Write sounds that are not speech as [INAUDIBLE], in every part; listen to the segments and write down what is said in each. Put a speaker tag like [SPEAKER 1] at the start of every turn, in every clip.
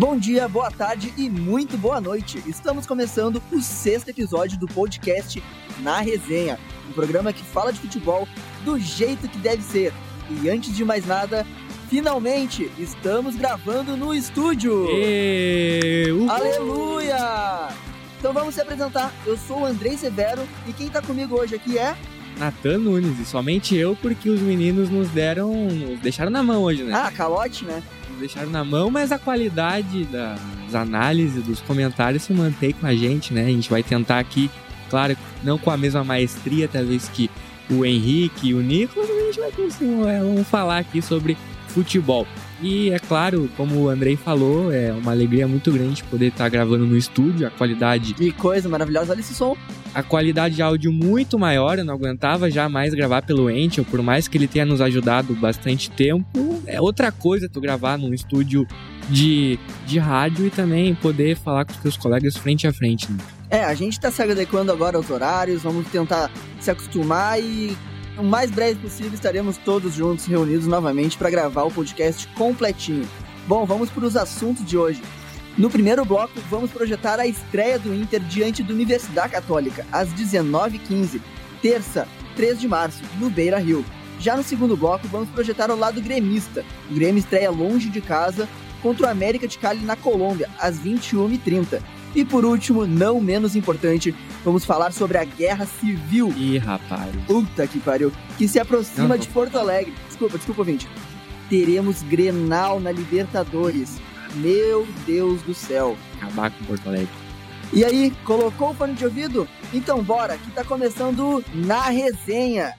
[SPEAKER 1] Bom dia, boa tarde e muito boa noite. Estamos começando o sexto episódio do podcast Na Resenha, um programa que fala de futebol do jeito que deve ser. E antes de mais nada, finalmente estamos gravando no estúdio.
[SPEAKER 2] E...
[SPEAKER 1] Aleluia! Então vamos se apresentar. Eu sou o Andrei Severo e quem tá comigo hoje aqui é
[SPEAKER 2] Natan Nunes, e somente eu porque os meninos nos deram, nos deixaram na mão hoje, né?
[SPEAKER 1] Ah, calote, né?
[SPEAKER 2] Deixaram na mão, mas a qualidade das análises, dos comentários se mantém com a gente, né? A gente vai tentar aqui, claro, não com a mesma maestria, talvez que o Henrique e o Nicolas, mas a gente vai é, vamos falar aqui sobre futebol. E é claro, como o Andrei falou, é uma alegria muito grande poder estar gravando no estúdio, a qualidade.
[SPEAKER 1] Que coisa maravilhosa, olha esse som.
[SPEAKER 2] A qualidade de áudio muito maior, eu não aguentava jamais gravar pelo Angel, por mais que ele tenha nos ajudado bastante tempo. É outra coisa tu gravar num estúdio de, de rádio e também poder falar com os teus colegas frente a frente. Né?
[SPEAKER 1] É, a gente tá se adequando agora aos horários, vamos tentar se acostumar e o mais breve possível estaremos todos juntos reunidos novamente para gravar o podcast completinho. Bom, vamos para os assuntos de hoje. No primeiro bloco, vamos projetar a estreia do Inter diante da Universidade Católica, às 19h15, terça, 3 de março, no Beira Rio. Já no segundo bloco, vamos projetar o lado gremista. O Grêmio estreia longe de casa contra o América de Cali na Colômbia, às 21h30. E por último, não menos importante, vamos falar sobre a guerra civil.
[SPEAKER 2] Ih, rapaz.
[SPEAKER 1] Puta que pariu. Que se aproxima de Porto Alegre. Desculpa, desculpa, ouvinte. Teremos Grenal na Libertadores. Meu Deus do céu.
[SPEAKER 2] Acabar com Porto Alegre.
[SPEAKER 1] E aí, colocou o fone de ouvido? Então bora, que tá começando na resenha.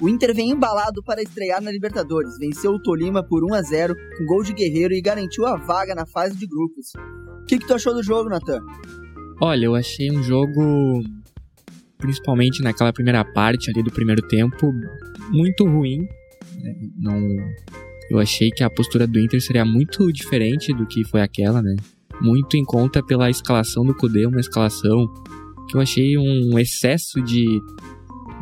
[SPEAKER 1] O Inter vem embalado para estrear na Libertadores. Venceu o Tolima por 1 a 0 com gol de Guerreiro e garantiu a vaga na fase de grupos. O que, que tu achou do jogo, Natan?
[SPEAKER 2] Olha, eu achei um jogo, principalmente naquela primeira parte ali do primeiro tempo, muito ruim. Né? Não, eu achei que a postura do Inter seria muito diferente do que foi aquela, né? Muito em conta pela escalação do Kudê, uma escalação que eu achei um excesso de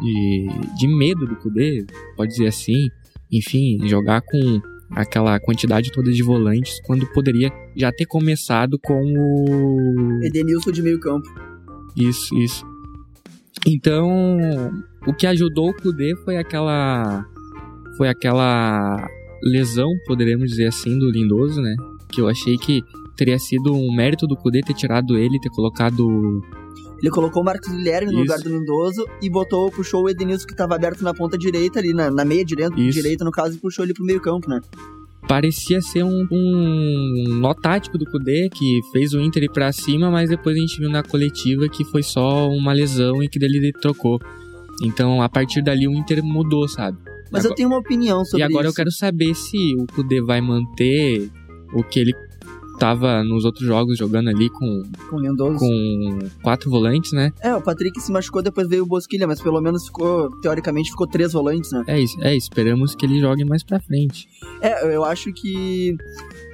[SPEAKER 2] de, de medo do Kudê, pode dizer assim. Enfim, jogar com aquela quantidade toda de volantes quando poderia já ter começado com o.
[SPEAKER 1] Edenilson de meio campo.
[SPEAKER 2] Isso, isso. Então, o que ajudou o Kudê foi aquela. Foi aquela lesão, poderemos dizer assim, do Lindoso, né? Que eu achei que teria sido um mérito do Kudê ter tirado ele, ter colocado
[SPEAKER 1] ele colocou o Marcos Guilherme no lugar do Lindoso e botou, puxou o Edenilson que estava aberto na ponta direita ali, na, na meia direita, direita no caso, e puxou ele pro meio campo, né?
[SPEAKER 2] Parecia ser um, um nó tático do Kudê, que fez o Inter ir pra cima, mas depois a gente viu na coletiva que foi só uma lesão e que dele ele trocou. Então, a partir dali, o Inter mudou, sabe?
[SPEAKER 1] Mas agora... eu tenho uma opinião sobre
[SPEAKER 2] isso. E agora
[SPEAKER 1] isso.
[SPEAKER 2] eu quero saber se o Kudê vai manter o que ele tava nos outros jogos jogando ali com
[SPEAKER 1] com, Lindoso.
[SPEAKER 2] com quatro volantes, né?
[SPEAKER 1] É, o Patrick se machucou, depois veio o Bosquilha, mas pelo menos ficou, teoricamente, ficou três volantes, né?
[SPEAKER 2] É isso, é, esperamos que ele jogue mais pra frente.
[SPEAKER 1] É, eu acho que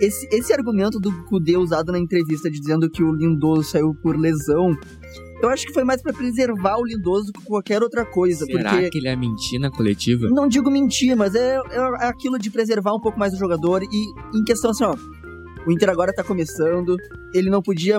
[SPEAKER 1] esse, esse argumento do Kudê usado na entrevista dizendo que o Lindoso saiu por lesão, eu acho que foi mais para preservar o Lindoso do que qualquer outra coisa.
[SPEAKER 2] Será
[SPEAKER 1] porque...
[SPEAKER 2] que ele é mentir na coletiva?
[SPEAKER 1] Não digo mentir, mas é, é aquilo de preservar um pouco mais o jogador e em questão assim, ó, o Inter agora tá começando, ele não podia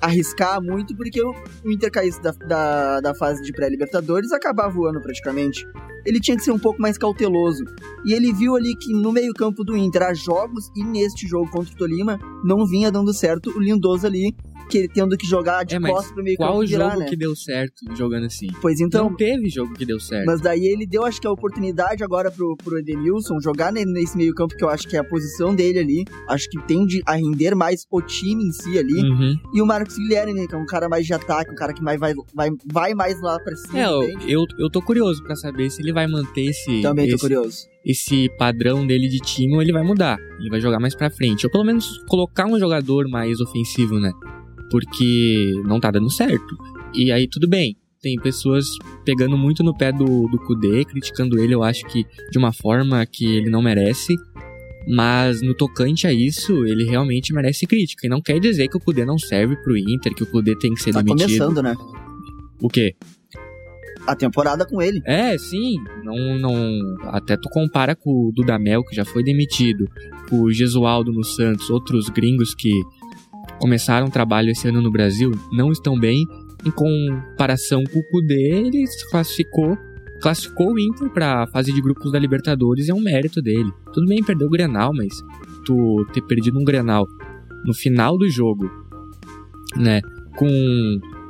[SPEAKER 1] arriscar muito, porque o Inter caísse da, da, da fase de pré-Libertadores acabava o ano praticamente. Ele tinha que ser um pouco mais cauteloso. E ele viu ali que no meio-campo do Inter há jogos, e neste jogo contra o Tolima, não vinha dando certo o Lindoso ali que tendo que jogar de é, costas pro meio
[SPEAKER 2] qual
[SPEAKER 1] campo
[SPEAKER 2] virar,
[SPEAKER 1] jogo
[SPEAKER 2] né? que deu certo jogando assim?
[SPEAKER 1] Pois então.
[SPEAKER 2] Não teve jogo que deu certo.
[SPEAKER 1] Mas daí ele deu, acho que a oportunidade agora pro, pro Edenilson jogar nesse meio campo, que eu acho que é a posição dele ali. Acho que tende a render mais o time em si ali.
[SPEAKER 2] Uhum.
[SPEAKER 1] E o Marcos Guilherme, né, que é um cara mais de ataque, um cara que mais vai, vai, vai mais lá pra cima.
[SPEAKER 2] É, eu, eu tô curioso para saber se ele vai manter esse.
[SPEAKER 1] Também tô
[SPEAKER 2] esse,
[SPEAKER 1] curioso.
[SPEAKER 2] Esse padrão dele de time ou ele vai mudar. Ele vai jogar mais pra frente. Ou pelo menos colocar um jogador mais ofensivo, né? Porque não tá dando certo. E aí tudo bem, tem pessoas pegando muito no pé do, do Kudê, criticando ele, eu acho que de uma forma que ele não merece. Mas no tocante a isso, ele realmente merece crítica. E não quer dizer que o Kudê não serve pro Inter, que o Kudê tem que ser
[SPEAKER 1] tá
[SPEAKER 2] demitido.
[SPEAKER 1] Tá começando, né?
[SPEAKER 2] O quê?
[SPEAKER 1] a temporada com ele.
[SPEAKER 2] É, sim. Não, não. Até tu compara com o Dudamel, que já foi demitido, com o Gesualdo no Santos, outros gringos que começaram um trabalho esse ano no Brasil, não estão bem. Em comparação com o Kudê, ele se classificou, classificou o Inter pra fase de grupos da Libertadores é um mérito dele. Tudo bem, perdeu o Grenal, mas tu ter perdido um Grenal no final do jogo, né, com,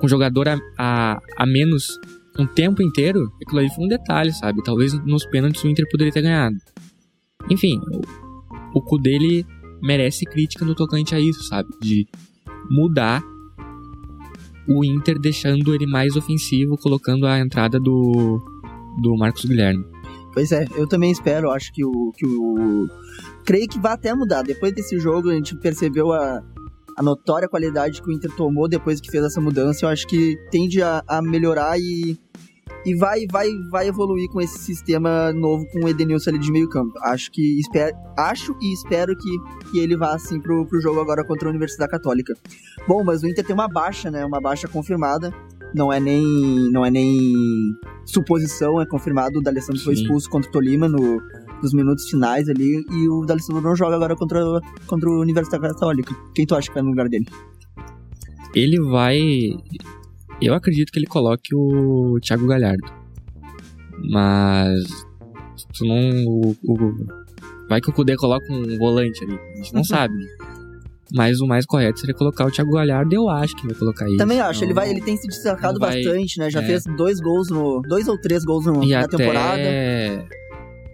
[SPEAKER 2] com jogador a, a, a menos um tempo inteiro, aquilo aí foi um detalhe, sabe? Talvez nos pênaltis o Inter poderia ter ganhado. Enfim, o, o cu dele merece crítica no tocante a isso, sabe? De mudar o Inter deixando ele mais ofensivo, colocando a entrada do, do Marcos Guilherme.
[SPEAKER 1] Pois é, eu também espero, acho que o, que o. Creio que vai até mudar. Depois desse jogo, a gente percebeu a, a notória qualidade que o Inter tomou depois que fez essa mudança. Eu acho que tende a, a melhorar e, e vai, vai, vai evoluir com esse sistema novo com o Edenilson ali de meio campo. Acho que espero, acho e espero que, que ele vá assim pro, pro jogo agora contra a Universidade Católica. Bom, mas o Inter tem uma baixa, né? Uma baixa confirmada. Não é nem não é nem suposição, é confirmado. O D'Alessandro foi expulso contra o Tolima no, nos minutos finais ali e o D'Alessandro não joga agora contra, contra o Universidade Católica. Quem tu acha que vai no lugar dele?
[SPEAKER 2] Ele vai. Eu acredito que ele coloque o Thiago Galhardo. Mas. Tu não. O, o- vai que o Kudê coloca um volante ali. A gente não sabe. Mas o mais correto seria colocar o Thiago Galhardo. Eu acho que vai colocar isso.
[SPEAKER 1] Também acho, ele
[SPEAKER 2] Então,
[SPEAKER 1] vai, ele tem se destacado
[SPEAKER 2] vai-
[SPEAKER 1] bastante, né? Já
[SPEAKER 2] é.
[SPEAKER 1] fez dois gols no, dois ou três gols no,
[SPEAKER 2] E
[SPEAKER 1] na
[SPEAKER 2] até,
[SPEAKER 1] temporada.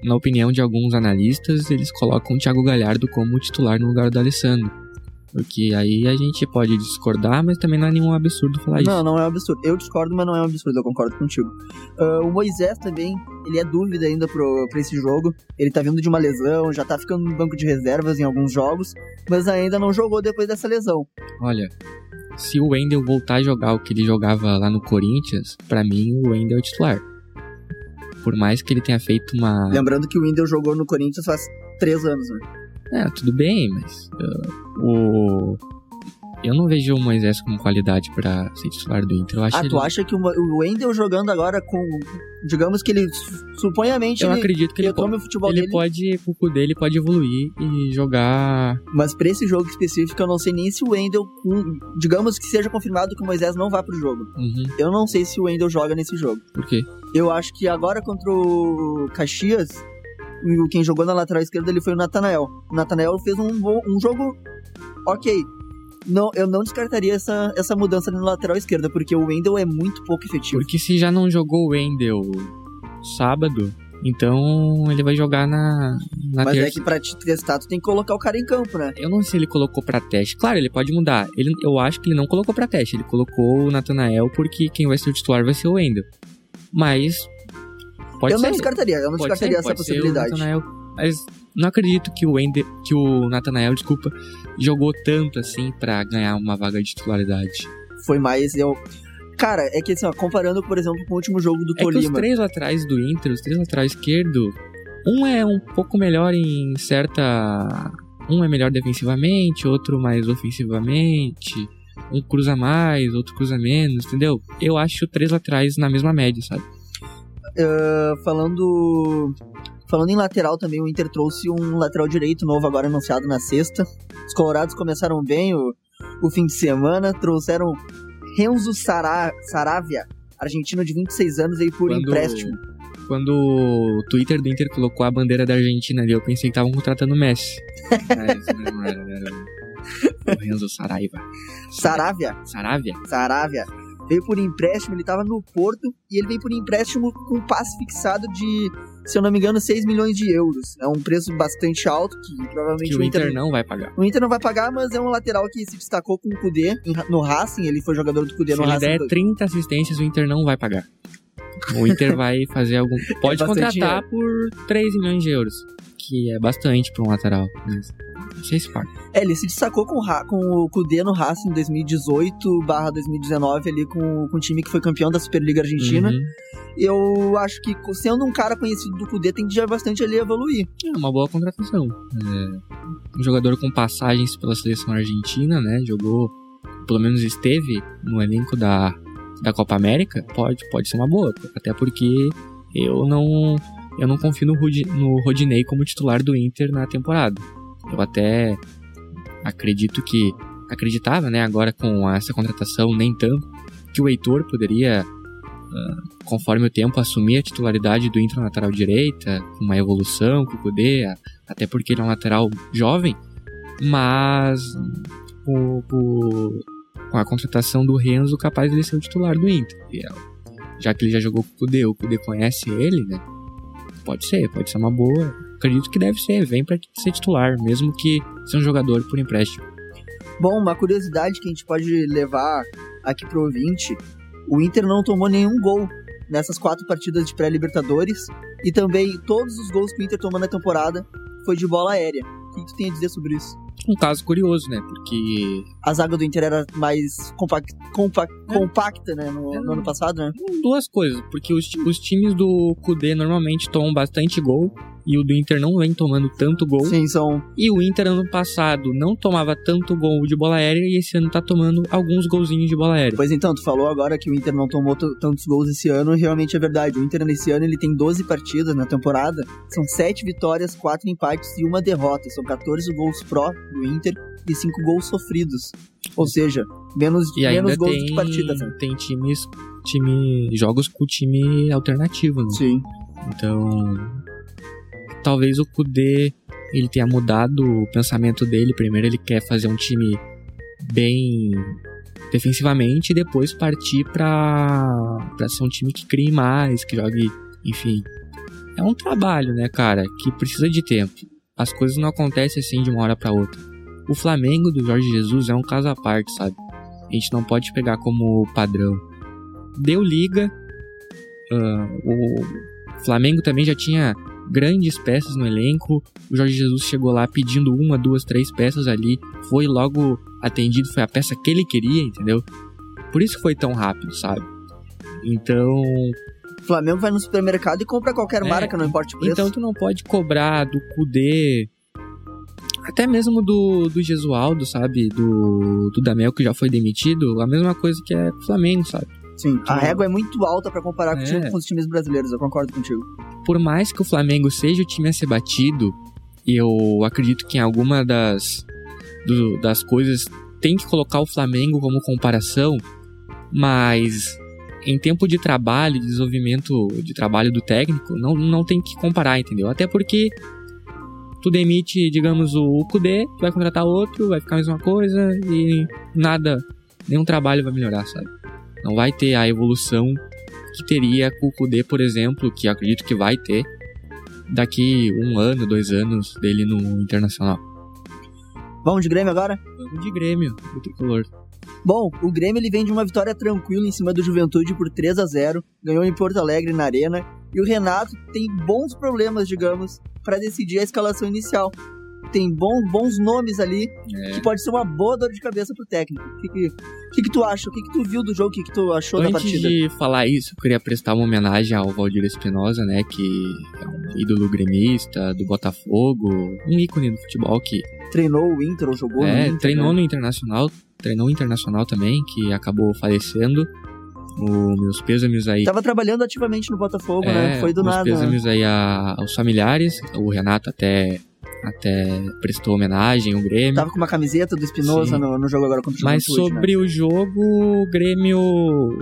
[SPEAKER 2] na opinião de alguns analistas, eles colocam o Thiago Galhardo como titular no lugar do Alessandro. Porque aí a gente pode discordar, mas também não é nenhum absurdo falar isso.
[SPEAKER 1] Não, não é um absurdo. Eu discordo, mas não é um absurdo, eu concordo contigo. Ah, o Moisés também, ele é dúvida ainda pro, pra esse jogo. Ele tá vindo de uma lesão, já tá ficando no banco de reservas em alguns jogos, mas ainda não jogou depois dessa lesão.
[SPEAKER 2] Olha, se o Wendel voltar a jogar o que ele jogava lá no Corinthians, pra mim o Wendel é o titular. Por mais que ele tenha feito uma.
[SPEAKER 1] Lembrando que o Wendel jogou no Corinthians faz três anos, né?
[SPEAKER 2] É, tudo bem, mas. uh, o. Eu não vejo o Moisés com qualidade pra ser titular do Inter. Eu acho
[SPEAKER 1] Ah,
[SPEAKER 2] ele...
[SPEAKER 1] tu acha que o Wendel jogando agora com. Digamos que ele. Suponhamente
[SPEAKER 2] Eu
[SPEAKER 1] ele
[SPEAKER 2] acredito que ele, po-
[SPEAKER 1] retome o futebol
[SPEAKER 2] ele
[SPEAKER 1] dele.
[SPEAKER 2] pode. O cu dele pode evoluir e jogar.
[SPEAKER 1] Mas pra esse jogo específico, eu não sei nem se o Wendel. Digamos que seja confirmado que o Moisés não vá pro jogo.
[SPEAKER 2] Uhum.
[SPEAKER 1] Eu não sei se o Wendel joga nesse jogo.
[SPEAKER 2] Por quê?
[SPEAKER 1] Eu acho que agora contra o Caxias, quem jogou na lateral esquerda ele foi o Natanael. O Natanael fez um, um jogo ok. Não, eu não descartaria essa, essa mudança na lateral esquerda, porque o Wendel é muito pouco efetivo.
[SPEAKER 2] Porque se já não jogou o Wendel sábado, então ele vai jogar na, na
[SPEAKER 1] Mas
[SPEAKER 2] terça.
[SPEAKER 1] é que pra te testar, tu tem que colocar o cara em campo, né?
[SPEAKER 2] Eu não sei se ele colocou pra teste. Claro, ele pode mudar. Ele, eu acho que ele não colocou pra teste. Ele colocou o Nathanael porque quem vai ser o titular vai ser o Wendel. Mas. Pode
[SPEAKER 1] eu
[SPEAKER 2] ser.
[SPEAKER 1] não descartaria, eu não
[SPEAKER 2] pode
[SPEAKER 1] descartaria
[SPEAKER 2] ser,
[SPEAKER 1] essa possibilidade.
[SPEAKER 2] Mas não acredito que o Wendel, que o Nathanael, desculpa, jogou tanto assim pra ganhar uma vaga de titularidade.
[SPEAKER 1] Foi mais eu. Cara, é que assim, ó, comparando, por exemplo, com o último jogo do
[SPEAKER 2] É que os
[SPEAKER 1] Tolima.
[SPEAKER 2] três laterais do Inter, os três laterais esquerdo, um é um pouco melhor em certa. Um é melhor defensivamente, outro mais ofensivamente. Um cruza mais, outro cruza menos, entendeu? Eu acho três laterais na mesma média, sabe?
[SPEAKER 1] Ah, falando. Falando em lateral também, o Inter trouxe um lateral direito novo agora anunciado na sexta. Os Colorados começaram bem o, o fim de semana, trouxeram Renzo Sara, Saravia, argentino de 26 anos, aí por
[SPEAKER 2] Quando-
[SPEAKER 1] empréstimo.
[SPEAKER 2] Quando o Twitter do Inter colocou a bandeira da Argentina ali, eu pensei que estavam contratando o Messi. Mas não era, era o Renzo Saraiva.
[SPEAKER 1] Saravia,
[SPEAKER 2] Saravia?
[SPEAKER 1] Saravia, veio por empréstimo, ele tava no Porto e ele veio por empréstimo com passe fixado de, se eu não me engano, 6 milhões de euros. É um preço bastante alto que provavelmente
[SPEAKER 2] Que o Inter não vai pagar.
[SPEAKER 1] O Inter não vai pagar, mas é um lateral que se destacou com o Kudê no Racing. Ele foi jogador do Kudê
[SPEAKER 2] Se
[SPEAKER 1] no
[SPEAKER 2] ele
[SPEAKER 1] Racing.
[SPEAKER 2] der 30 assistências, o Inter não vai pagar. O Inter vai fazer algum. [LAUGHS] Pode
[SPEAKER 1] É
[SPEAKER 2] contratar por 3 milhões de euros. Que é bastante pra um lateral. Mas não sei se paga.
[SPEAKER 1] É, ele se destacou com, com o Kudê no Racing em 2018 barra 2019 ali com, com o time que foi campeão da Superliga Argentina.
[SPEAKER 2] Uhum.
[SPEAKER 1] Eu acho que sendo um cara conhecido do Kudê tem que já bastante ali evoluir.
[SPEAKER 2] É uma boa contratação. É, um jogador com passagens pela seleção argentina, né? Jogou, pelo menos esteve no elenco da da Copa América, pode, pode ser uma boa. Até porque eu não eu não confio no, Rodinei como titular do Inter na temporada. Eu até acredito que acreditava, né, agora com essa contratação nem tanto que o Heitor poderia uh, conforme o tempo assumir a titularidade do Inter na lateral direita, com uma evolução com o Kudê, até porque ele é um lateral jovem, mas o, o, com a contratação do Renzo capaz de ser o titular do Inter. É, já que ele já jogou com o Kudê, o Kudê conhece ele, né? Pode ser, pode ser uma boa. Acredito que deve ser, vem para ser titular, mesmo que seja um jogador por empréstimo.
[SPEAKER 1] Bom, uma curiosidade que a gente pode levar aqui pro ouvinte: o Inter não tomou nenhum gol nessas quatro partidas de pré-Libertadores e também todos os gols que o Inter tomou na temporada foi de bola aérea. O que tu tem a dizer sobre isso?
[SPEAKER 2] Um caso curioso, né? Porque.
[SPEAKER 1] A zaga do Inter era mais compact, compact, é. compacta, né? No, é. no, ano passado, né?
[SPEAKER 2] Duas coisas. Porque os, os times do Kudê normalmente tomam bastante gol e o do Inter não vem tomando tanto gol.
[SPEAKER 1] Sim, são.
[SPEAKER 2] E o Inter ano passado não tomava tanto gol de bola aérea e esse ano tá tomando alguns golzinhos de bola aérea.
[SPEAKER 1] Pois então, tu falou agora que o Inter não tomou tantos gols esse ano, e realmente é verdade. O Inter nesse ano ele tem 12 partidas na temporada, são 7 vitórias, 4 empates e uma derrota. São 14 gols pró do Inter e 5 gols sofridos. Ou seja, menos,
[SPEAKER 2] e
[SPEAKER 1] menos gols
[SPEAKER 2] tem,
[SPEAKER 1] de partidas. Né?
[SPEAKER 2] Tem times, time, jogos com time alternativo, né?
[SPEAKER 1] Sim.
[SPEAKER 2] Então, talvez o Kudê ele tenha mudado o pensamento dele. Primeiro ele quer fazer um time bem defensivamente e depois partir para para ser um time que crie mais, que jogue, enfim. É um trabalho, né, cara, que precisa de tempo. As coisas não acontecem assim de uma hora para outra. O Flamengo do Jorge Jesus é um caso à parte, sabe? A gente não pode pegar como padrão. Deu liga. Uh, o Flamengo também já tinha grandes peças no elenco. O Jorge Jesus chegou lá pedindo uma, duas, três peças ali. Foi logo atendido, foi a peça que ele queria, entendeu? Por isso foi tão rápido, sabe? Então.
[SPEAKER 1] O Flamengo vai no supermercado e compra qualquer é, marca, não importa o preço.
[SPEAKER 2] Então tu não pode cobrar do Kudê. Até mesmo do, do Gesualdo, sabe? Do, do Damel, que já foi demitido. A mesma coisa que é Flamengo, sabe?
[SPEAKER 1] Sim, a régua é muito alta para comparar é. com os times brasileiros, eu concordo contigo.
[SPEAKER 2] Por mais que o Flamengo seja o time a ser batido, eu acredito que em alguma das, do, das coisas tem que colocar o Flamengo como comparação, mas em tempo de trabalho, de desenvolvimento de trabalho do técnico, não, não tem que comparar, entendeu? Até porque tu demite, digamos, o Kudê, tu vai contratar outro, vai ficar a mesma coisa e nada, nenhum trabalho vai melhorar, sabe? Não vai ter a evolução que teria com o Kudê, por exemplo, que acredito que vai ter daqui um ano, dois anos dele no Internacional.
[SPEAKER 1] Vamos de Grêmio agora?
[SPEAKER 2] Vamos de Grêmio, do tricolor.
[SPEAKER 1] Bom, o Grêmio ele vem de uma vitória tranquila em cima do Juventude por 3 a 0 ganhou em Porto Alegre na Arena, e o Renato tem bons problemas, digamos, para decidir a escalação inicial tem bons, bons nomes ali, é. que pode ser uma boa dor de cabeça pro técnico. O que, que, que, que tu acha? O que, que tu viu do jogo? O que, que tu achou
[SPEAKER 2] Antes
[SPEAKER 1] da partida?
[SPEAKER 2] Antes de falar isso, eu queria prestar uma homenagem ao Valdir Espinosa, né? Que é um ídolo gremista do Botafogo, um ícone do futebol que...
[SPEAKER 1] Treinou o Inter ou jogou
[SPEAKER 2] é,
[SPEAKER 1] no Inter,
[SPEAKER 2] treinou
[SPEAKER 1] né?
[SPEAKER 2] no Internacional, treinou o Internacional também, que acabou falecendo. O meus pêsames aí.
[SPEAKER 1] Tava trabalhando ativamente no Botafogo,
[SPEAKER 2] é,
[SPEAKER 1] né? Foi do
[SPEAKER 2] meus
[SPEAKER 1] nada.
[SPEAKER 2] Meus pêsames aí a, aos familiares. O Renato até até prestou homenagem ao Grêmio.
[SPEAKER 1] Tava com uma camiseta do Espinosa no, no, jogo agora contra o
[SPEAKER 2] Mas
[SPEAKER 1] Juventude,
[SPEAKER 2] sobre
[SPEAKER 1] né?
[SPEAKER 2] o jogo, o Grêmio.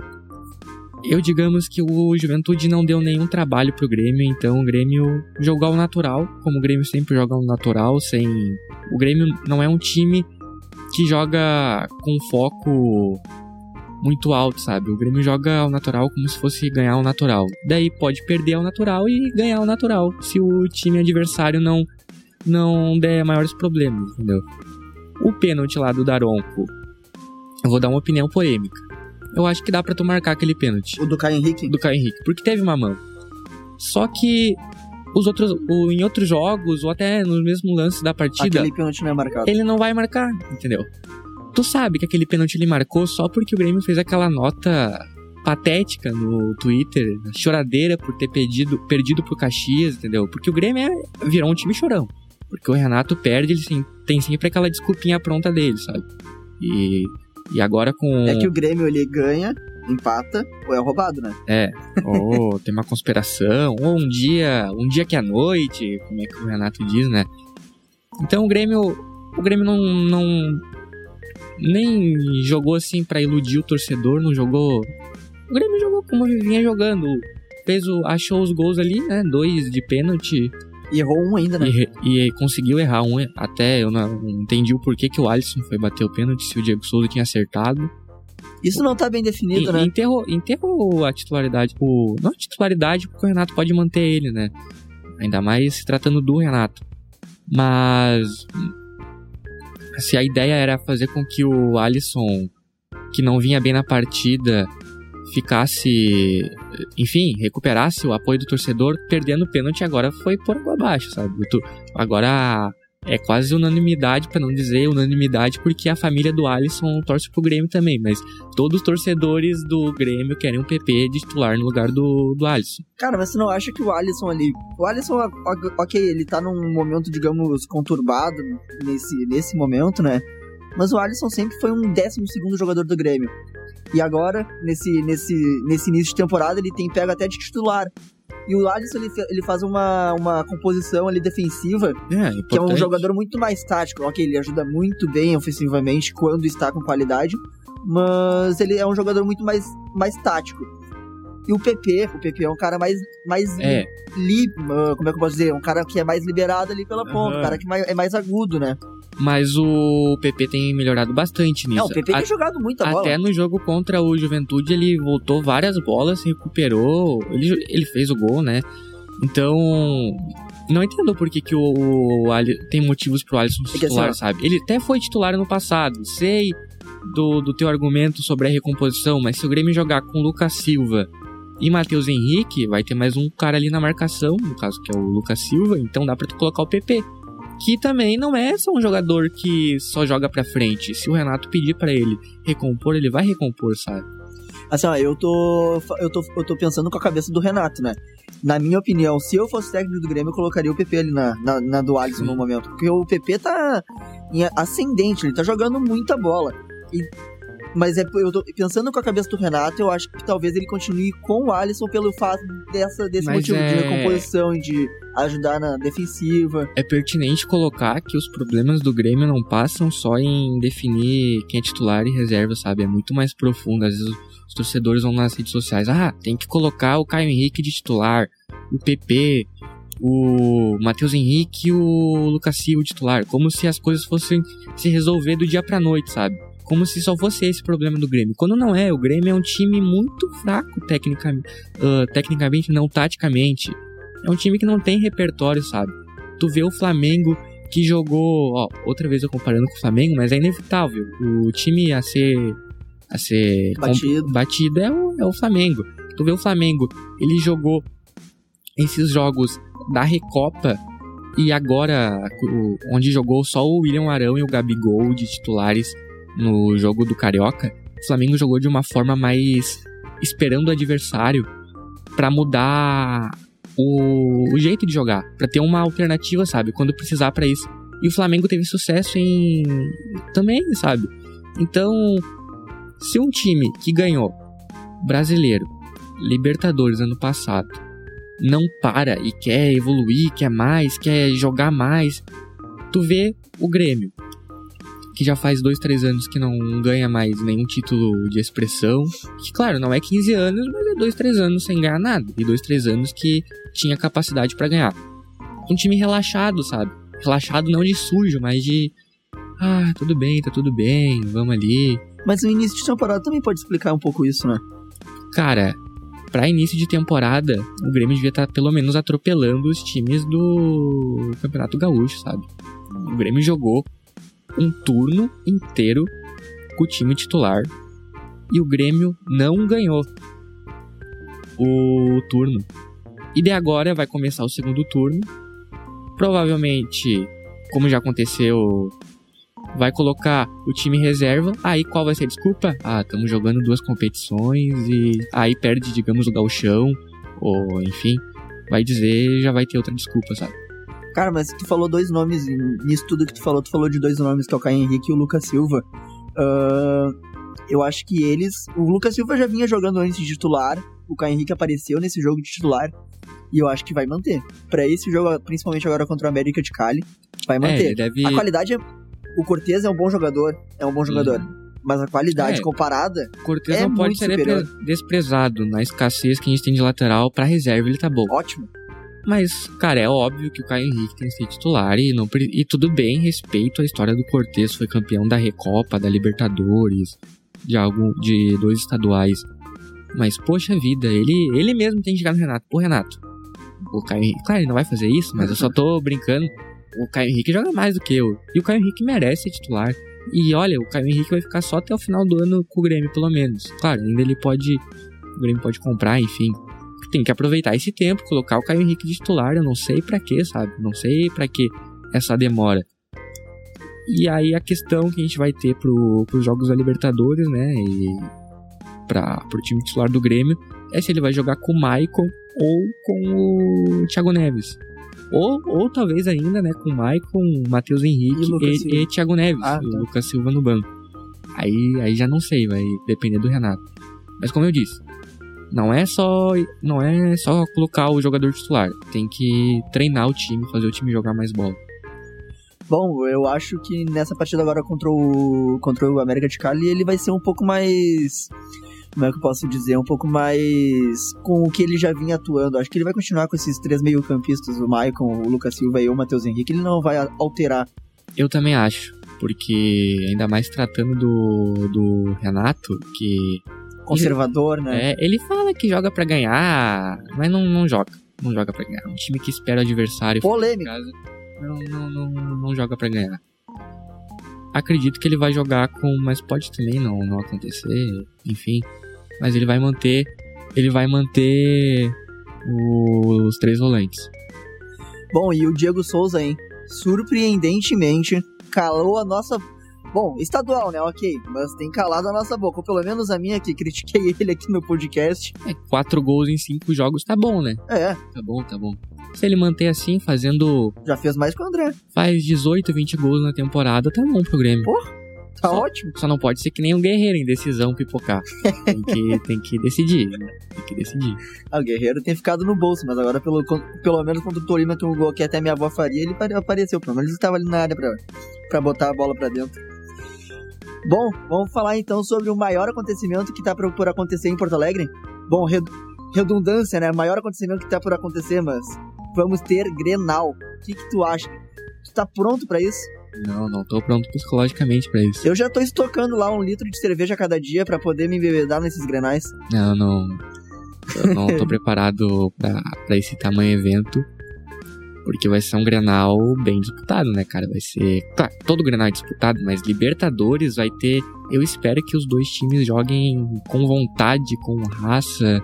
[SPEAKER 2] Eu digamos que o Juventude não deu nenhum trabalho pro Grêmio, então o Grêmio jogou ao natural, como o Grêmio sempre joga ao natural, sem. O Grêmio não é um time que joga com foco muito alto, sabe? O Grêmio joga ao natural como se fosse ganhar ao natural. Daí pode perder ao natural e ganhar ao natural, se o time adversário não não der maiores problemas, entendeu? O pênalti lá do Daronco, eu vou dar uma opinião polêmica. Eu acho que dá para tu marcar aquele pênalti.
[SPEAKER 1] O do Caio Henrique?
[SPEAKER 2] Do Caio Henrique, porque teve uma mão. Só que os outros, em outros jogos, ou até nos mesmos lances da partida.
[SPEAKER 1] Aquele pênalti não é marcado.
[SPEAKER 2] Ele não vai marcar, entendeu? Tu sabe que aquele pênalti ele marcou só porque o Grêmio fez aquela nota patética no Twitter, choradeira por ter perdido, perdido pro Caxias, entendeu? Porque o Grêmio é, virou um time chorão. Porque o Renato perde, ele sim, tem sempre aquela desculpinha pronta dele, sabe? E, e agora com.
[SPEAKER 1] É que o Grêmio ele ganha empata ou é roubado, né?
[SPEAKER 2] É, ou tem uma conspiração, ou um dia, um dia que é noite, como é que o Renato diz, né? Então o Grêmio, o Grêmio não, não nem jogou assim para iludir o torcedor, não jogou. O Grêmio jogou como vinha jogando, fez o, achou os gols ali, né? Dois de pênalti.
[SPEAKER 1] E errou um ainda, né?
[SPEAKER 2] E, e conseguiu errar um. Até eu não entendi o porquê que o Alisson foi bater o pênalti se o Diego Souza tinha acertado.
[SPEAKER 1] Isso não tá bem definido,
[SPEAKER 2] E-
[SPEAKER 1] né?
[SPEAKER 2] Enterrou, enterrou a titularidade. O, não a titularidade, porque o Renato pode manter ele, né? Ainda mais se tratando do Renato. Mas. Se a ideia era fazer com que o Alisson, que não vinha bem na partida, ficasse. Enfim, recuperasse o apoio do torcedor, perdendo o pênalti, agora foi por água abaixo, sabe? O Agora é quase unanimidade, pra não dizer unanimidade, porque a família do Alisson torce pro Grêmio também, mas todos os torcedores do Grêmio querem um PP de titular no lugar do, do Alisson.
[SPEAKER 1] Cara, mas você não acha que o Alisson ali. O Alisson, o- ok, ele tá num momento, digamos, conturbado nesse, nesse momento, né? Mas o Alisson sempre foi um 12 segundo jogador do Grêmio. E agora, nesse, nesse, nesse início de temporada, ele tem pego até de titular. E o Alisson, ele, ele faz uma, uma composição ali defensiva,
[SPEAKER 2] É,
[SPEAKER 1] que é um jogador muito mais tático. Ok, ele ajuda muito bem ofensivamente quando está com qualidade, mas ele é um jogador muito mais, mais tático. E o PP, o PP é um cara mais, mais
[SPEAKER 2] É,
[SPEAKER 1] li, ah, como é que eu posso dizer? Um cara que é mais liberado ali pela ponta,
[SPEAKER 2] Aham.
[SPEAKER 1] um cara que é mais agudo, né?
[SPEAKER 2] mas o PP tem melhorado bastante nisso.
[SPEAKER 1] Não, o PP
[SPEAKER 2] A-
[SPEAKER 1] tem jogado muita bola.
[SPEAKER 2] Até no jogo contra o Juventude ele voltou várias bolas, recuperou, ele, ele fez o gol, né? Então, não entendo por que, que o, o Ali- tem motivos pro Alisson
[SPEAKER 1] É que assim,
[SPEAKER 2] titular,
[SPEAKER 1] ó.
[SPEAKER 2] sabe? Ele até foi titular no passado, sei do, do teu argumento sobre a recomposição, mas se o Grêmio jogar com Lucas Silva e Matheus Henrique, vai ter mais um cara ali na marcação, no caso que é o Lucas Silva, então dá pra tu colocar o PP. Que também não é só um jogador que só joga pra frente. Se o Renato pedir pra ele recompor, ele vai recompor, sabe?
[SPEAKER 1] Assim, ó, eu tô, eu, tô, eu tô pensando com a cabeça do Renato, né? Na minha opinião, se eu fosse técnico do Grêmio, eu colocaria o PP ali na, na, na do Alisson
[SPEAKER 2] Sim.
[SPEAKER 1] no momento. Porque o PP tá em ascendente, ele tá jogando muita bola. E- mas é, eu tô pensando com a cabeça do Renato, eu acho que talvez ele continue com o Alisson pelo fato dessa, desse
[SPEAKER 2] Mas
[SPEAKER 1] motivo de
[SPEAKER 2] é-
[SPEAKER 1] recomposição e de ajudar na defensiva.
[SPEAKER 2] É pertinente colocar que os problemas do Grêmio não passam só em definir quem é titular e reserva, sabe? É muito mais profundo. Às vezes os torcedores vão nas redes sociais, ah, tem que colocar o Caio Henrique de titular, o PP, o Matheus Henrique e o Lucas Silva de titular, como se as coisas fossem se resolver do dia pra noite, sabe? Como se só fosse esse problema do Grêmio. Quando não é, o Grêmio é um time muito fraco tecnicamente, tecnicamente não taticamente. É um time que não tem repertório, sabe? Tu vê o Flamengo que jogou, ó, outra vez eu comparando com o Flamengo, mas é inevitável. O time a ser a ser
[SPEAKER 1] Batido.
[SPEAKER 2] batido é o, é o Flamengo. Tu vê o Flamengo, ele jogou esses jogos da Recopa e agora onde jogou só o William Arão e o Gabigol de titulares no jogo do Carioca, o Flamengo jogou de uma forma mais esperando o adversário pra mudar o, o jeito de jogar, Pra ter uma alternativa, sabe, quando precisar pra isso. E o Flamengo teve sucesso em também, sabe? Então, se um time que ganhou Brasileiro, Libertadores ano passado, não para e quer evoluir, quer mais, quer jogar mais, tu vê o Grêmio, que já faz dois, três anos que não ganha mais nenhum título de expressão. Que, claro, não é 15 anos, mas é dois, três anos sem ganhar nada. E dois, três anos que tinha capacidade pra ganhar. Um time relaxado, sabe? Relaxado não de sujo, mas de. Ah, tudo bem, tá tudo bem, vamos ali.
[SPEAKER 1] Mas o início de temporada também pode explicar um pouco isso, né?
[SPEAKER 2] Cara, pra início de temporada, o Grêmio devia estar pelo menos atropelando os times do Campeonato Gaúcho, sabe? O Grêmio jogou um turno inteiro com o time titular e o Grêmio não ganhou o turno. E de agora vai começar o segundo turno. Provavelmente, como já aconteceu, vai colocar o time reserva. Aí qual vai ser a desculpa? Ah, estamos jogando duas competições e aí perde, digamos, o gauchão. Ou enfim, vai dizer, já vai ter outra desculpa, sabe?
[SPEAKER 1] Cara, mas tu falou dois nomes, nisso tudo que tu falou, tu falou de dois nomes, que é o Caio Henrique e o Lucas Silva. Ah, Eu acho que eles. O Lucas Silva já vinha jogando antes de titular. O Caio Henrique apareceu nesse jogo de titular. E eu acho que vai manter. Para esse jogo, principalmente agora contra o América de Cali, vai manter.
[SPEAKER 2] É, deve...
[SPEAKER 1] A qualidade é. O Cortez é um bom jogador. É um bom jogador.
[SPEAKER 2] Hum.
[SPEAKER 1] Mas a qualidade
[SPEAKER 2] É.
[SPEAKER 1] comparada.
[SPEAKER 2] Cortez
[SPEAKER 1] é
[SPEAKER 2] não pode ser
[SPEAKER 1] superior.
[SPEAKER 2] desprezado na escassez que a gente tem de lateral pra reserva, ele tá bom.
[SPEAKER 1] Ótimo.
[SPEAKER 2] Mas, cara, é óbvio que o Caio Henrique tem que ser titular e, não, e tudo bem, respeito a história do Cortez, foi campeão da Recopa, da Libertadores, de algo de dois estaduais. Mas, poxa vida, ele, ele mesmo tem que chegar no Renato. Pô, Renato, o Caio Henrique, claro, ele não vai fazer isso, mas eu só tô brincando. O Caio Henrique joga mais do que eu. E o Caio Henrique merece ser titular. E olha, o Caio Henrique vai ficar só até o final do ano com o Grêmio, pelo menos. Claro, ainda ele pode. O Grêmio pode comprar, enfim tem que aproveitar esse tempo, colocar o Caio Henrique de titular, eu não sei pra quê, sabe? Não sei pra que essa demora. E aí a questão que a gente vai ter pro, pros jogos da Libertadores, né, e pra, pro time titular do Grêmio, é se ele vai jogar com o Maicon ou com o Thiago Neves. Ou, ou talvez ainda, né, com o Maicon, Matheus Henrique
[SPEAKER 1] E
[SPEAKER 2] e, e Thiago Neves,
[SPEAKER 1] Ah,
[SPEAKER 2] o
[SPEAKER 1] tá.
[SPEAKER 2] Lucas Silva no banco. Aí, aí já não sei, vai depender do Renato. Mas como eu disse, não é só não é só colocar o jogador titular, tem que treinar o time, fazer o time jogar mais bola.
[SPEAKER 1] Bom, eu acho que nessa partida agora contra o, contra o América de Cali ele vai ser um pouco mais. Como é que eu posso dizer? Um pouco mais com o que ele já vinha atuando. Acho que ele vai continuar com esses três meio-campistas, o Maicon, o Lucas Silva e o Matheus Henrique. Ele não vai alterar.
[SPEAKER 2] Eu também acho, porque ainda mais tratando do, do Renato, que
[SPEAKER 1] Conservador, né?
[SPEAKER 2] é, ele fala que joga pra ganhar, mas não, não joga, não joga pra ganhar. Um time que espera o adversário
[SPEAKER 1] Polêmico.
[SPEAKER 2] casa não, não, não, não joga pra ganhar. Acredito que ele vai jogar com, mas pode também não, não acontecer, enfim. Mas ele vai manter, ele vai manter os três volantes.
[SPEAKER 1] Bom, e o Diego Souza, hein? Surpreendentemente, calou a nossa. Bom, estadual, né? Ok, mas tem calado a nossa boca. Ou pelo menos a minha, que critiquei ele aqui no podcast.
[SPEAKER 2] É, quatro gols em cinco jogos tá bom, né?
[SPEAKER 1] É,
[SPEAKER 2] Tá bom, tá bom. Se ele manter assim, fazendo.
[SPEAKER 1] já fez mais que o André.
[SPEAKER 2] faz 18, 20 gols na temporada, tá bom pro Grêmio.
[SPEAKER 1] Tá
[SPEAKER 2] Só-
[SPEAKER 1] ótimo.
[SPEAKER 2] Só não pode ser que nem um guerreiro em decisão pipocar. [LAUGHS] Tem que, tem que decidir, né? Tem que decidir.
[SPEAKER 1] Ah, o Guerreiro tem ficado no bolso, mas agora, pelo, pelo menos contra o Tolima, tem um gol que até minha avó faria, ele pare- apareceu. Pelo menos ele estava ali na área pra, pra botar a bola pra dentro. Bom, vamos falar então sobre o maior acontecimento que tá por, acontecer em Porto Alegre. Bom, red- redundância, né? Maior acontecimento que tá por acontecer, mas vamos ter Grenal. O que, que tu acha? Tu tá pronto pra isso?
[SPEAKER 2] Não, não tô pronto psicologicamente pra isso.
[SPEAKER 1] Eu já tô estocando lá um litro de cerveja a cada dia pra poder me embebedar nesses grenais.
[SPEAKER 2] Não, não. Eu não tô [LAUGHS] preparado pra esse tamanho evento. Porque vai ser um Grenal bem disputado, né, cara? Vai ser. Claro, todo Grenal é disputado, mas Libertadores vai ter. Eu espero que os dois times joguem com vontade, com raça.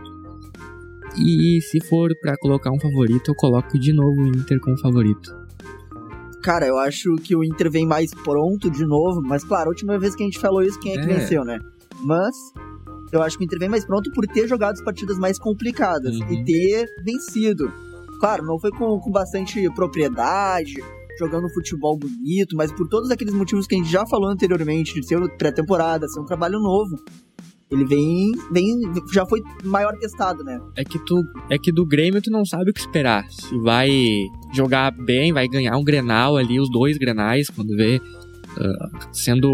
[SPEAKER 2] E se for pra colocar um favorito, eu coloco de novo o Inter como favorito.
[SPEAKER 1] Cara, eu acho que o Inter vem mais pronto de novo, mas claro, a última vez que a gente falou isso, quem é que
[SPEAKER 2] É.
[SPEAKER 1] venceu, né? Mas eu acho que o Inter vem mais pronto por ter jogado as partidas mais complicadas
[SPEAKER 2] Uhum.
[SPEAKER 1] e ter vencido. Claro, não foi com, com bastante propriedade, jogando futebol bonito, mas por todos aqueles motivos que a gente já falou anteriormente, de ser pré-temporada, ser um trabalho novo. Ele vem, vem, já foi maior testado, né?
[SPEAKER 2] É que tu, é que do Grêmio tu não sabe o que esperar. Se vai jogar bem, vai ganhar um Grenal ali, os dois Grenais, quando vê ah, sendo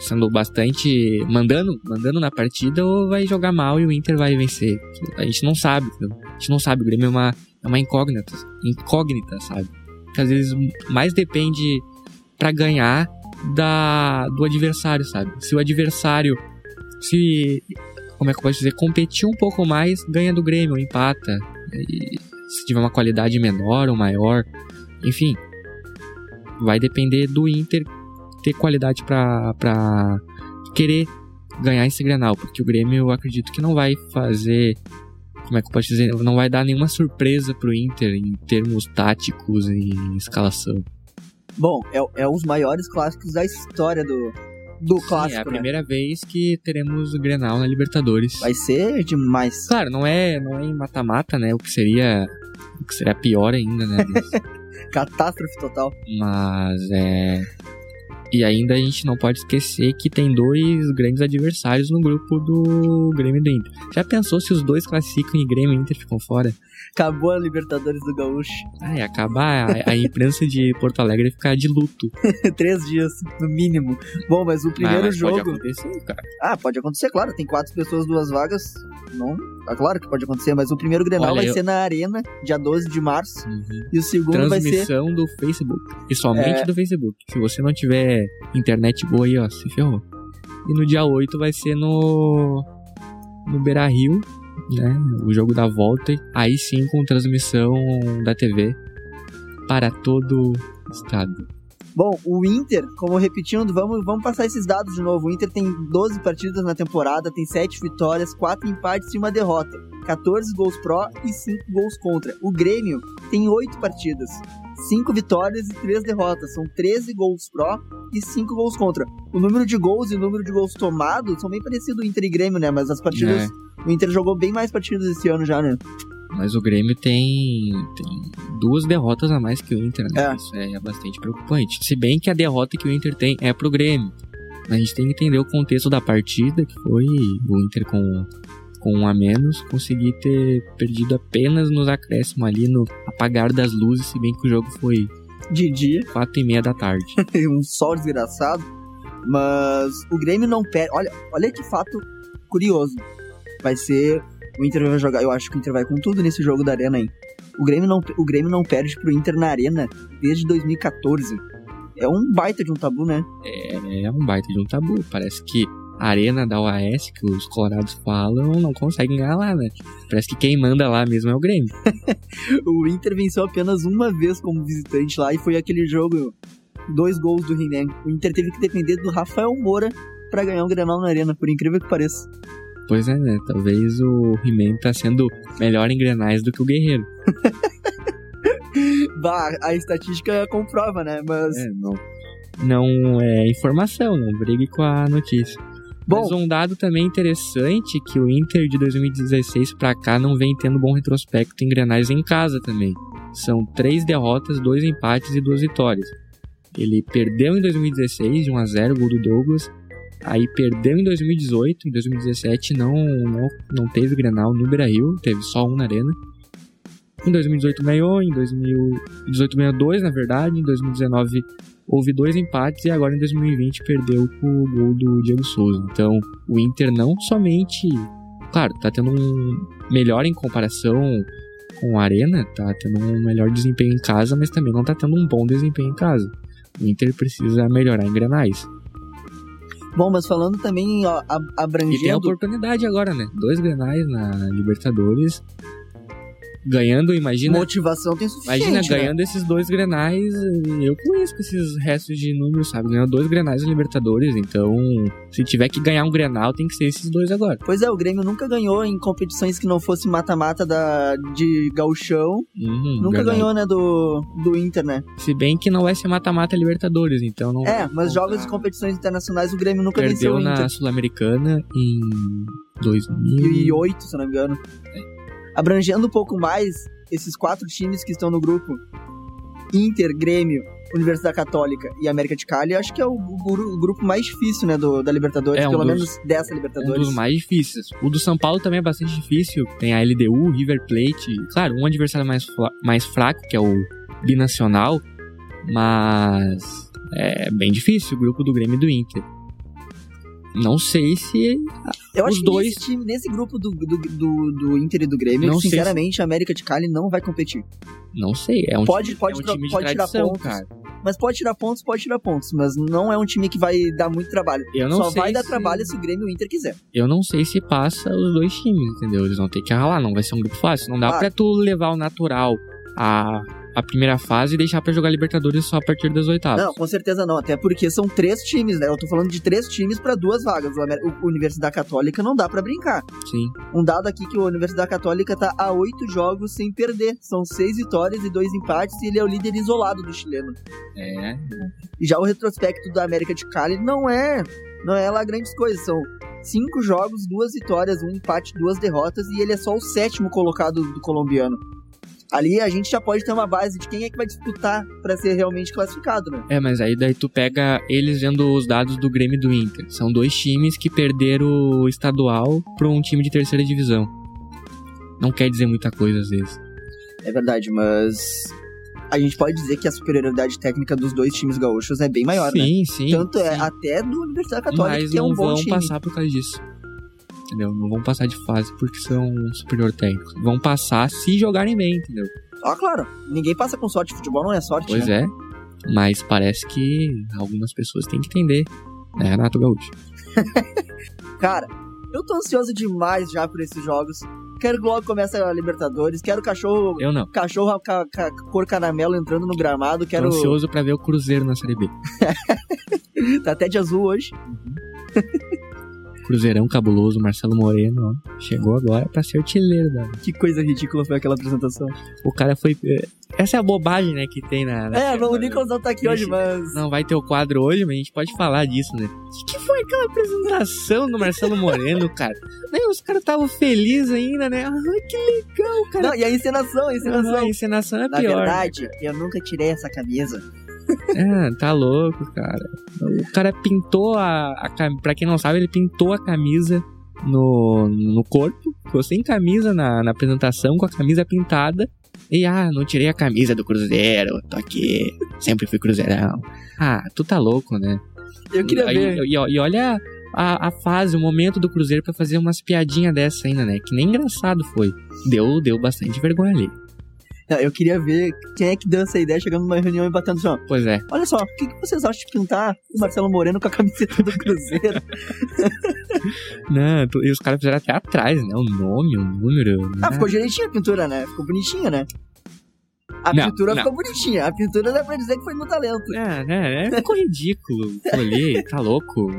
[SPEAKER 2] sendo bastante mandando, mandando na partida ou vai jogar mal e o Inter vai vencer. A gente não sabe, a gente não sabe, o Grêmio é uma é uma incógnita, incógnita, sabe? Que às vezes mais depende pra ganhar da do adversário, sabe? Se o adversário se como é que eu posso dizer, competir um pouco mais, ganha do Grêmio, empata. E se tiver uma qualidade menor ou maior, enfim, vai depender do Inter ter qualidade pra querer ganhar esse Grenal, porque o Grêmio eu acredito que não vai fazer, como é que eu posso dizer, não vai dar nenhuma surpresa pro Inter em termos táticos e em escalação.
[SPEAKER 1] Bom, é, é os maiores clássicos da história do, do
[SPEAKER 2] Sim,
[SPEAKER 1] clássico,
[SPEAKER 2] é a
[SPEAKER 1] né?
[SPEAKER 2] primeira vez que teremos o Grenal na Libertadores.
[SPEAKER 1] Vai ser demais.
[SPEAKER 2] Claro, não é, não é em mata-mata, né? O que seria, o que seria pior ainda, né? [LAUGHS]
[SPEAKER 1] Catástrofe total.
[SPEAKER 2] mas é, E ainda a gente não pode esquecer que tem dois grandes adversários no grupo do Grêmio e do Inter. Já pensou se os dois classificam e Grêmio e Inter ficam fora?
[SPEAKER 1] Acabou a Libertadores do Gaúcho. [LAUGHS]
[SPEAKER 2] Ah, ia acabar a, a imprensa de Porto Alegre ficar de luto.
[SPEAKER 1] Três dias, no mínimo. Bom, mas o primeiro
[SPEAKER 2] Ah, mas
[SPEAKER 1] jogo.
[SPEAKER 2] Pode acontecer, cara.
[SPEAKER 1] Ah, pode acontecer, claro. Tem quatro pessoas, duas vagas. Não. Ah, claro que pode acontecer, mas o primeiro Grenal
[SPEAKER 2] Olha,
[SPEAKER 1] vai
[SPEAKER 2] eu-
[SPEAKER 1] ser na Arena, dia 12 de março.
[SPEAKER 2] Uhum.
[SPEAKER 1] E o segundo vai ser.
[SPEAKER 2] Transmissão do Facebook. E somente
[SPEAKER 1] É.
[SPEAKER 2] do Facebook. Se você não tiver internet boa aí, ó, se ferrou. E no dia 8 vai ser no. No Beira Rio, né? O jogo da volta. Aí sim com transmissão da TV para todo o estado.
[SPEAKER 1] Bom, o Inter, como repetindo, vamos, vamos passar esses dados de novo. O Inter tem 12 partidas na temporada, tem 7 vitórias, 4 empates e uma derrota. 14 gols pró e 5 gols contra. O Grêmio tem 8 partidas, 5 vitórias e 3 derrotas. São 13 gols pró e 5 gols contra. O número de gols e o número de gols tomados são bem parecidos Inter e Grêmio, né? Mas as partidas.
[SPEAKER 2] É.
[SPEAKER 1] O Inter jogou bem mais partidas esse ano já, né?
[SPEAKER 2] Mas o Grêmio tem, tem duas derrotas a mais que o Inter, né?
[SPEAKER 1] É.
[SPEAKER 2] Isso é bastante preocupante. Se bem que a derrota que o Inter tem é pro Grêmio. Mas a gente tem que entender o contexto da partida, que foi o Inter com, com um a menos, conseguir ter perdido apenas nos acréscimos ali, no apagar das luzes, se bem que o jogo foi
[SPEAKER 1] De dia.
[SPEAKER 2] quatro e meia da tarde. [LAUGHS]
[SPEAKER 1] um sol desgraçado. Mas o Grêmio não perde. Olha, olha que fato curioso. Vai ser. O Inter vai jogar. Eu acho que o Inter vai com tudo nesse jogo da Arena aí. O Grêmio não, o Grêmio não perde pro Inter na Arena desde 2014. É um baita de um tabu, né?
[SPEAKER 2] É um baita de um tabu. Parece que arena da OAS, que os colorados falam, não conseguem ganhar lá, né? Parece que quem manda lá mesmo é o Grêmio. [LAUGHS]
[SPEAKER 1] O Inter venceu apenas uma vez como visitante lá e foi aquele jogo. Dois gols do He-Man. O Inter teve que depender do Rafael Moura pra ganhar um Grenal na Arena, por incrível que pareça.
[SPEAKER 2] Pois é, né? Talvez o He-Man tá sendo melhor em grenais do que o Guerreiro. [LAUGHS]
[SPEAKER 1] Bah, a estatística comprova, né? Mas.
[SPEAKER 2] É, não. Não é informação, não brigue com a notícia.
[SPEAKER 1] Bom,
[SPEAKER 2] Mas um dado também interessante que o Inter de 2016 pra cá não vem tendo bom retrospecto em grenais em casa também. São três derrotas, dois empates e duas vitórias. Ele perdeu em 2016 de 1 a 0 gol do Douglas. Aí perdeu em 2018, em 2017 não, não, não teve Grenal no Beira-Rio, teve só um na Arena. Em 2018 ganhou, em 2018 ganhou dois, na verdade, em 2019 houve dois empates e agora em 2020 perdeu com o gol do Diego Souza. Então, o Inter não somente, claro, tá tendo um melhor em comparação com a Arena, tá tendo um melhor desempenho em casa, mas também não tá tendo um bom desempenho em casa. O Inter precisa melhorar em grenais.
[SPEAKER 1] bom, mas falando também, ó, ab-
[SPEAKER 2] E tem a
[SPEAKER 1] abrangendo.
[SPEAKER 2] oportunidade agora, né? Dois grenais na Libertadores. Ganhando, imagina.
[SPEAKER 1] Motivação tem suficiente.
[SPEAKER 2] Imagina,
[SPEAKER 1] né?
[SPEAKER 2] ganhando esses dois grenais, eu conheço esses restos de números, sabe? Ganhou dois grenais na Libertadores, então se tiver que ganhar um grenal, tem que ser esses dois agora.
[SPEAKER 1] Pois é, o Grêmio nunca ganhou em competições que não fosse mata-mata da de gauchão.
[SPEAKER 2] Uhum,
[SPEAKER 1] nunca
[SPEAKER 2] verdade.
[SPEAKER 1] ganhou, né, do, do Inter, né?
[SPEAKER 2] Se bem que não vai ser mata-mata Libertadores, então não.
[SPEAKER 1] É, mas jogos de competições internacionais o Grêmio nunca venceu
[SPEAKER 2] Perdeu
[SPEAKER 1] o
[SPEAKER 2] na
[SPEAKER 1] Inter.
[SPEAKER 2] Sul-Americana em 2000.
[SPEAKER 1] 2008, se não me engano. Abrangendo um pouco mais esses quatro times que estão no grupo, Inter, Grêmio, Universidade Católica e América de Cali, acho que é o, gru- o grupo mais difícil, né, do, da Libertadores,
[SPEAKER 2] É, um
[SPEAKER 1] pelo
[SPEAKER 2] dos-
[SPEAKER 1] menos dessa
[SPEAKER 2] Um
[SPEAKER 1] Libertadores.
[SPEAKER 2] dos mais difíceis. O do São Paulo também é bastante difícil. Tem a LDU, River Plate. Claro, um adversário mais, mais fraco, que é o Binacional. Mas é bem difícil o grupo do Grêmio e do Inter. Não sei se.
[SPEAKER 1] Eu acho
[SPEAKER 2] os
[SPEAKER 1] que
[SPEAKER 2] dois-
[SPEAKER 1] nesse, time, nesse grupo do, do, do, do Inter e do Grêmio,
[SPEAKER 2] Não
[SPEAKER 1] sinceramente, a América de Cali não vai competir.
[SPEAKER 2] Não sei. É um
[SPEAKER 1] Pode-
[SPEAKER 2] time,
[SPEAKER 1] pode
[SPEAKER 2] é um time de
[SPEAKER 1] pode tirar
[SPEAKER 2] tradição,
[SPEAKER 1] pontos.
[SPEAKER 2] cara.
[SPEAKER 1] Mas pode tirar pontos, pode tirar pontos. Mas não é um time que vai dar muito trabalho.
[SPEAKER 2] Eu não
[SPEAKER 1] Só
[SPEAKER 2] sei
[SPEAKER 1] vai dar
[SPEAKER 2] se-
[SPEAKER 1] trabalho se o Grêmio e o Inter quiser.
[SPEAKER 2] Eu não sei se passa os dois times, entendeu? Eles vão ter que ralar, não vai ser um grupo fácil. Não dá
[SPEAKER 1] Claro.
[SPEAKER 2] pra tu levar o natural a, a primeira fase e deixar pra jogar Libertadores só a partir das oitavas.
[SPEAKER 1] Não, com certeza não. Até porque são três times, né? Eu tô falando de três times pra duas vagas. O, Universidade Católica não dá pra brincar.
[SPEAKER 2] Sim.
[SPEAKER 1] Um dado aqui que o Universidade Católica tá a oito jogos sem perder. São seis vitórias e dois empates e ele é o líder isolado do chileno.
[SPEAKER 2] É.
[SPEAKER 1] E já o retrospecto da América de Cali não é, não é lá grandes coisas. São cinco jogos, duas vitórias, um empate, duas derrotas e ele é só o sétimo colocado do colombiano. Ali a gente já pode ter uma base de quem é que vai disputar pra ser realmente classificado, né?
[SPEAKER 2] É, mas aí daí tu pega eles vendo os dados do Grêmio e do Inter. São dois times que perderam o estadual pra um time de terceira divisão. Não quer dizer muita coisa às vezes.
[SPEAKER 1] É verdade, mas a gente pode dizer que a superioridade técnica dos dois times gaúchos é bem maior, né?
[SPEAKER 2] sim, sim.
[SPEAKER 1] Tanto é
[SPEAKER 2] sim.
[SPEAKER 1] até do Universidade Católica,
[SPEAKER 2] Mas
[SPEAKER 1] que é
[SPEAKER 2] não
[SPEAKER 1] um bom
[SPEAKER 2] vão
[SPEAKER 1] time.
[SPEAKER 2] passar por causa disso. Entendeu? Não vão passar de fase porque são superior técnicos. Vão passar se jogarem bem, entendeu?
[SPEAKER 1] Ó, claro, ninguém passa com sorte. Futebol não é sorte,
[SPEAKER 2] Pois
[SPEAKER 1] né?
[SPEAKER 2] é. Mas parece que algumas pessoas têm que entender. Né, Renato Gaúcho? [LAUGHS]
[SPEAKER 1] Cara, eu tô ansioso demais já por esses jogos. Quero que logo comece a Libertadores. Quero cachorro,
[SPEAKER 2] Eu não.
[SPEAKER 1] cachorro ca, ca- cor caramelo entrando no gramado.
[SPEAKER 2] Tô
[SPEAKER 1] Quero.
[SPEAKER 2] ansioso pra ver o Cruzeiro na Série B. [LAUGHS]
[SPEAKER 1] Tá até de azul hoje. [LAUGHS]
[SPEAKER 2] Cruzeirão cabuloso, Marcelo Moreno, ó, chegou agora pra ser artilheiro. Da...
[SPEAKER 1] Que coisa ridícula foi aquela apresentação.
[SPEAKER 2] O cara foi. eh, Essa é a bobagem, né, que tem na. na
[SPEAKER 1] É, o Nicolas não tá aqui hoje, mas.
[SPEAKER 2] Não vai ter o quadro hoje, mas a gente pode falar disso, né? O que foi aquela apresentação do Marcelo Moreno, [LAUGHS] cara? Né, os caras estavam felizes ainda, né? Ai, que legal, cara.
[SPEAKER 1] Não, e a encenação, a encenação.
[SPEAKER 2] a encenação é
[SPEAKER 1] Na
[SPEAKER 2] pior.
[SPEAKER 1] verdade, eu nunca tirei essa camisa.
[SPEAKER 2] Ah, tá louco, cara. O cara pintou a, a Pra quem não sabe, ele pintou a camisa no, no corpo. Ficou sem camisa na, na apresentação, com a camisa pintada. E ah, não tirei a camisa do Cruzeiro, tô aqui. Sempre fui Cruzeirão. Ah, tu tá louco, né?
[SPEAKER 1] Eu queria ver.
[SPEAKER 2] E, ó- e olha a, a fase, o momento do Cruzeiro pra fazer umas piadinhas dessa ainda, né? Que nem engraçado foi. Deu, deu bastante vergonha ali.
[SPEAKER 1] Eu queria ver quem é que deu essa ideia chegando numa reunião e batendo assim, ó.
[SPEAKER 2] Pois é.
[SPEAKER 1] Olha só, o que, que vocês acham de pintar o Marcelo Moreno com a camiseta do Cruzeiro? [LAUGHS]
[SPEAKER 2] Não, tu- e os caras fizeram até atrás, né? O nome, o número.
[SPEAKER 1] ah,
[SPEAKER 2] né?
[SPEAKER 1] ficou direitinho a pintura, né? Ficou bonitinha, né? A
[SPEAKER 2] Não,
[SPEAKER 1] pintura
[SPEAKER 2] não.
[SPEAKER 1] ficou bonitinha. A pintura dá pra dizer que foi no talento.
[SPEAKER 2] É, né? É, ficou ridículo. Olhei, [LAUGHS] tá louco.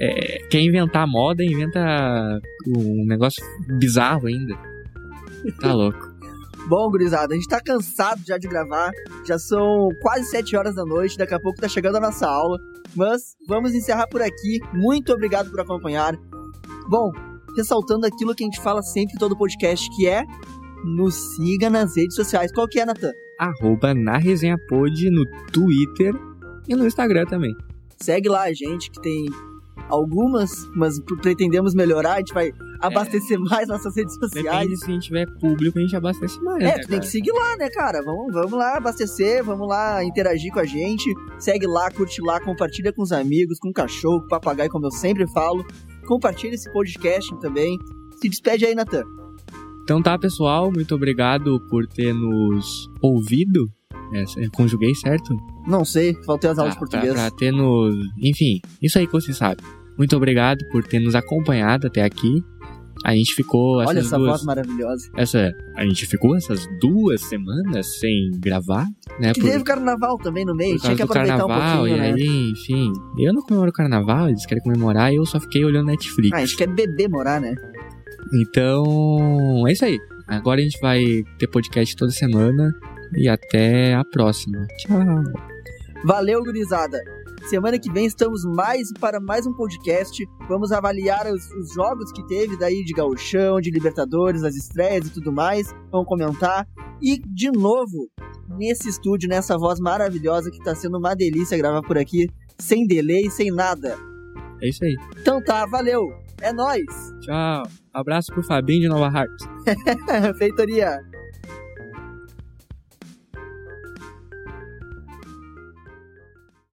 [SPEAKER 2] É, quer inventar moda, inventa um negócio bizarro ainda. Tá louco.
[SPEAKER 1] Bom, gurizada, a gente tá cansado já de gravar. Já são quase 7 horas da noite. Daqui a pouco tá chegando a nossa aula. Mas vamos encerrar por aqui. Muito obrigado por acompanhar. Bom, ressaltando aquilo que a gente fala sempre em todo podcast, que é nos siga nas redes sociais. Qual que é, Natan?
[SPEAKER 2] Arroba na resenha pod no Twitter e no Instagram também.
[SPEAKER 1] Segue lá a gente, que tem algumas, mas pretendemos melhorar. A gente vai abastecer mais nossas redes sociais.
[SPEAKER 2] Depende se a gente tiver público, a gente abastece mais.
[SPEAKER 1] É,
[SPEAKER 2] né,
[SPEAKER 1] tu tem
[SPEAKER 2] cara?
[SPEAKER 1] que seguir lá, né, cara? Vamos, vamos lá abastecer, vamos lá interagir com a gente. Segue lá, curte lá, compartilha com os amigos, com o cachorro, com o papagaio, como eu sempre falo. Compartilha esse podcast também. Se despede aí, Natan.
[SPEAKER 2] Então tá, pessoal. Muito obrigado por ter nos ouvido. É, conjuguei certo?
[SPEAKER 1] Não sei, faltei as aulas
[SPEAKER 2] Ah,
[SPEAKER 1] de
[SPEAKER 2] pra-
[SPEAKER 1] português.
[SPEAKER 2] Pra, ter nos. Enfim, isso aí que você sabe. Muito obrigado por ter nos acompanhado até aqui. A gente ficou essas
[SPEAKER 1] Olha essa
[SPEAKER 2] duas.
[SPEAKER 1] voz maravilhosa.
[SPEAKER 2] Essa, a gente ficou essas duas semanas sem gravar, né?
[SPEAKER 1] Que
[SPEAKER 2] por,
[SPEAKER 1] teve carnaval também no meio, tinha que aproveitar
[SPEAKER 2] carnaval,
[SPEAKER 1] um pouquinho,
[SPEAKER 2] e
[SPEAKER 1] né?
[SPEAKER 2] aí, enfim. Eu não comemoro o carnaval, eles querem comemorar, e eu só fiquei olhando Netflix.
[SPEAKER 1] Ah, a gente quer beber morar, né?
[SPEAKER 2] Então, é isso aí. Agora a gente vai ter podcast toda semana. E até a próxima. Tchau.
[SPEAKER 1] Valeu, gurizada. Semana que vem estamos mais para mais um podcast. Vamos avaliar os, os jogos que teve daí de gauchão, de Libertadores, as estreias e tudo mais. Vamos comentar. E, de novo, nesse estúdio, nessa voz maravilhosa que tá sendo uma delícia gravar por aqui, sem delay, sem nada.
[SPEAKER 2] É isso aí.
[SPEAKER 1] Então tá, valeu. É nóis.
[SPEAKER 2] Tchau. Abraço pro Fabinho de Nova Hartz. [LAUGHS]
[SPEAKER 1] Feitoria.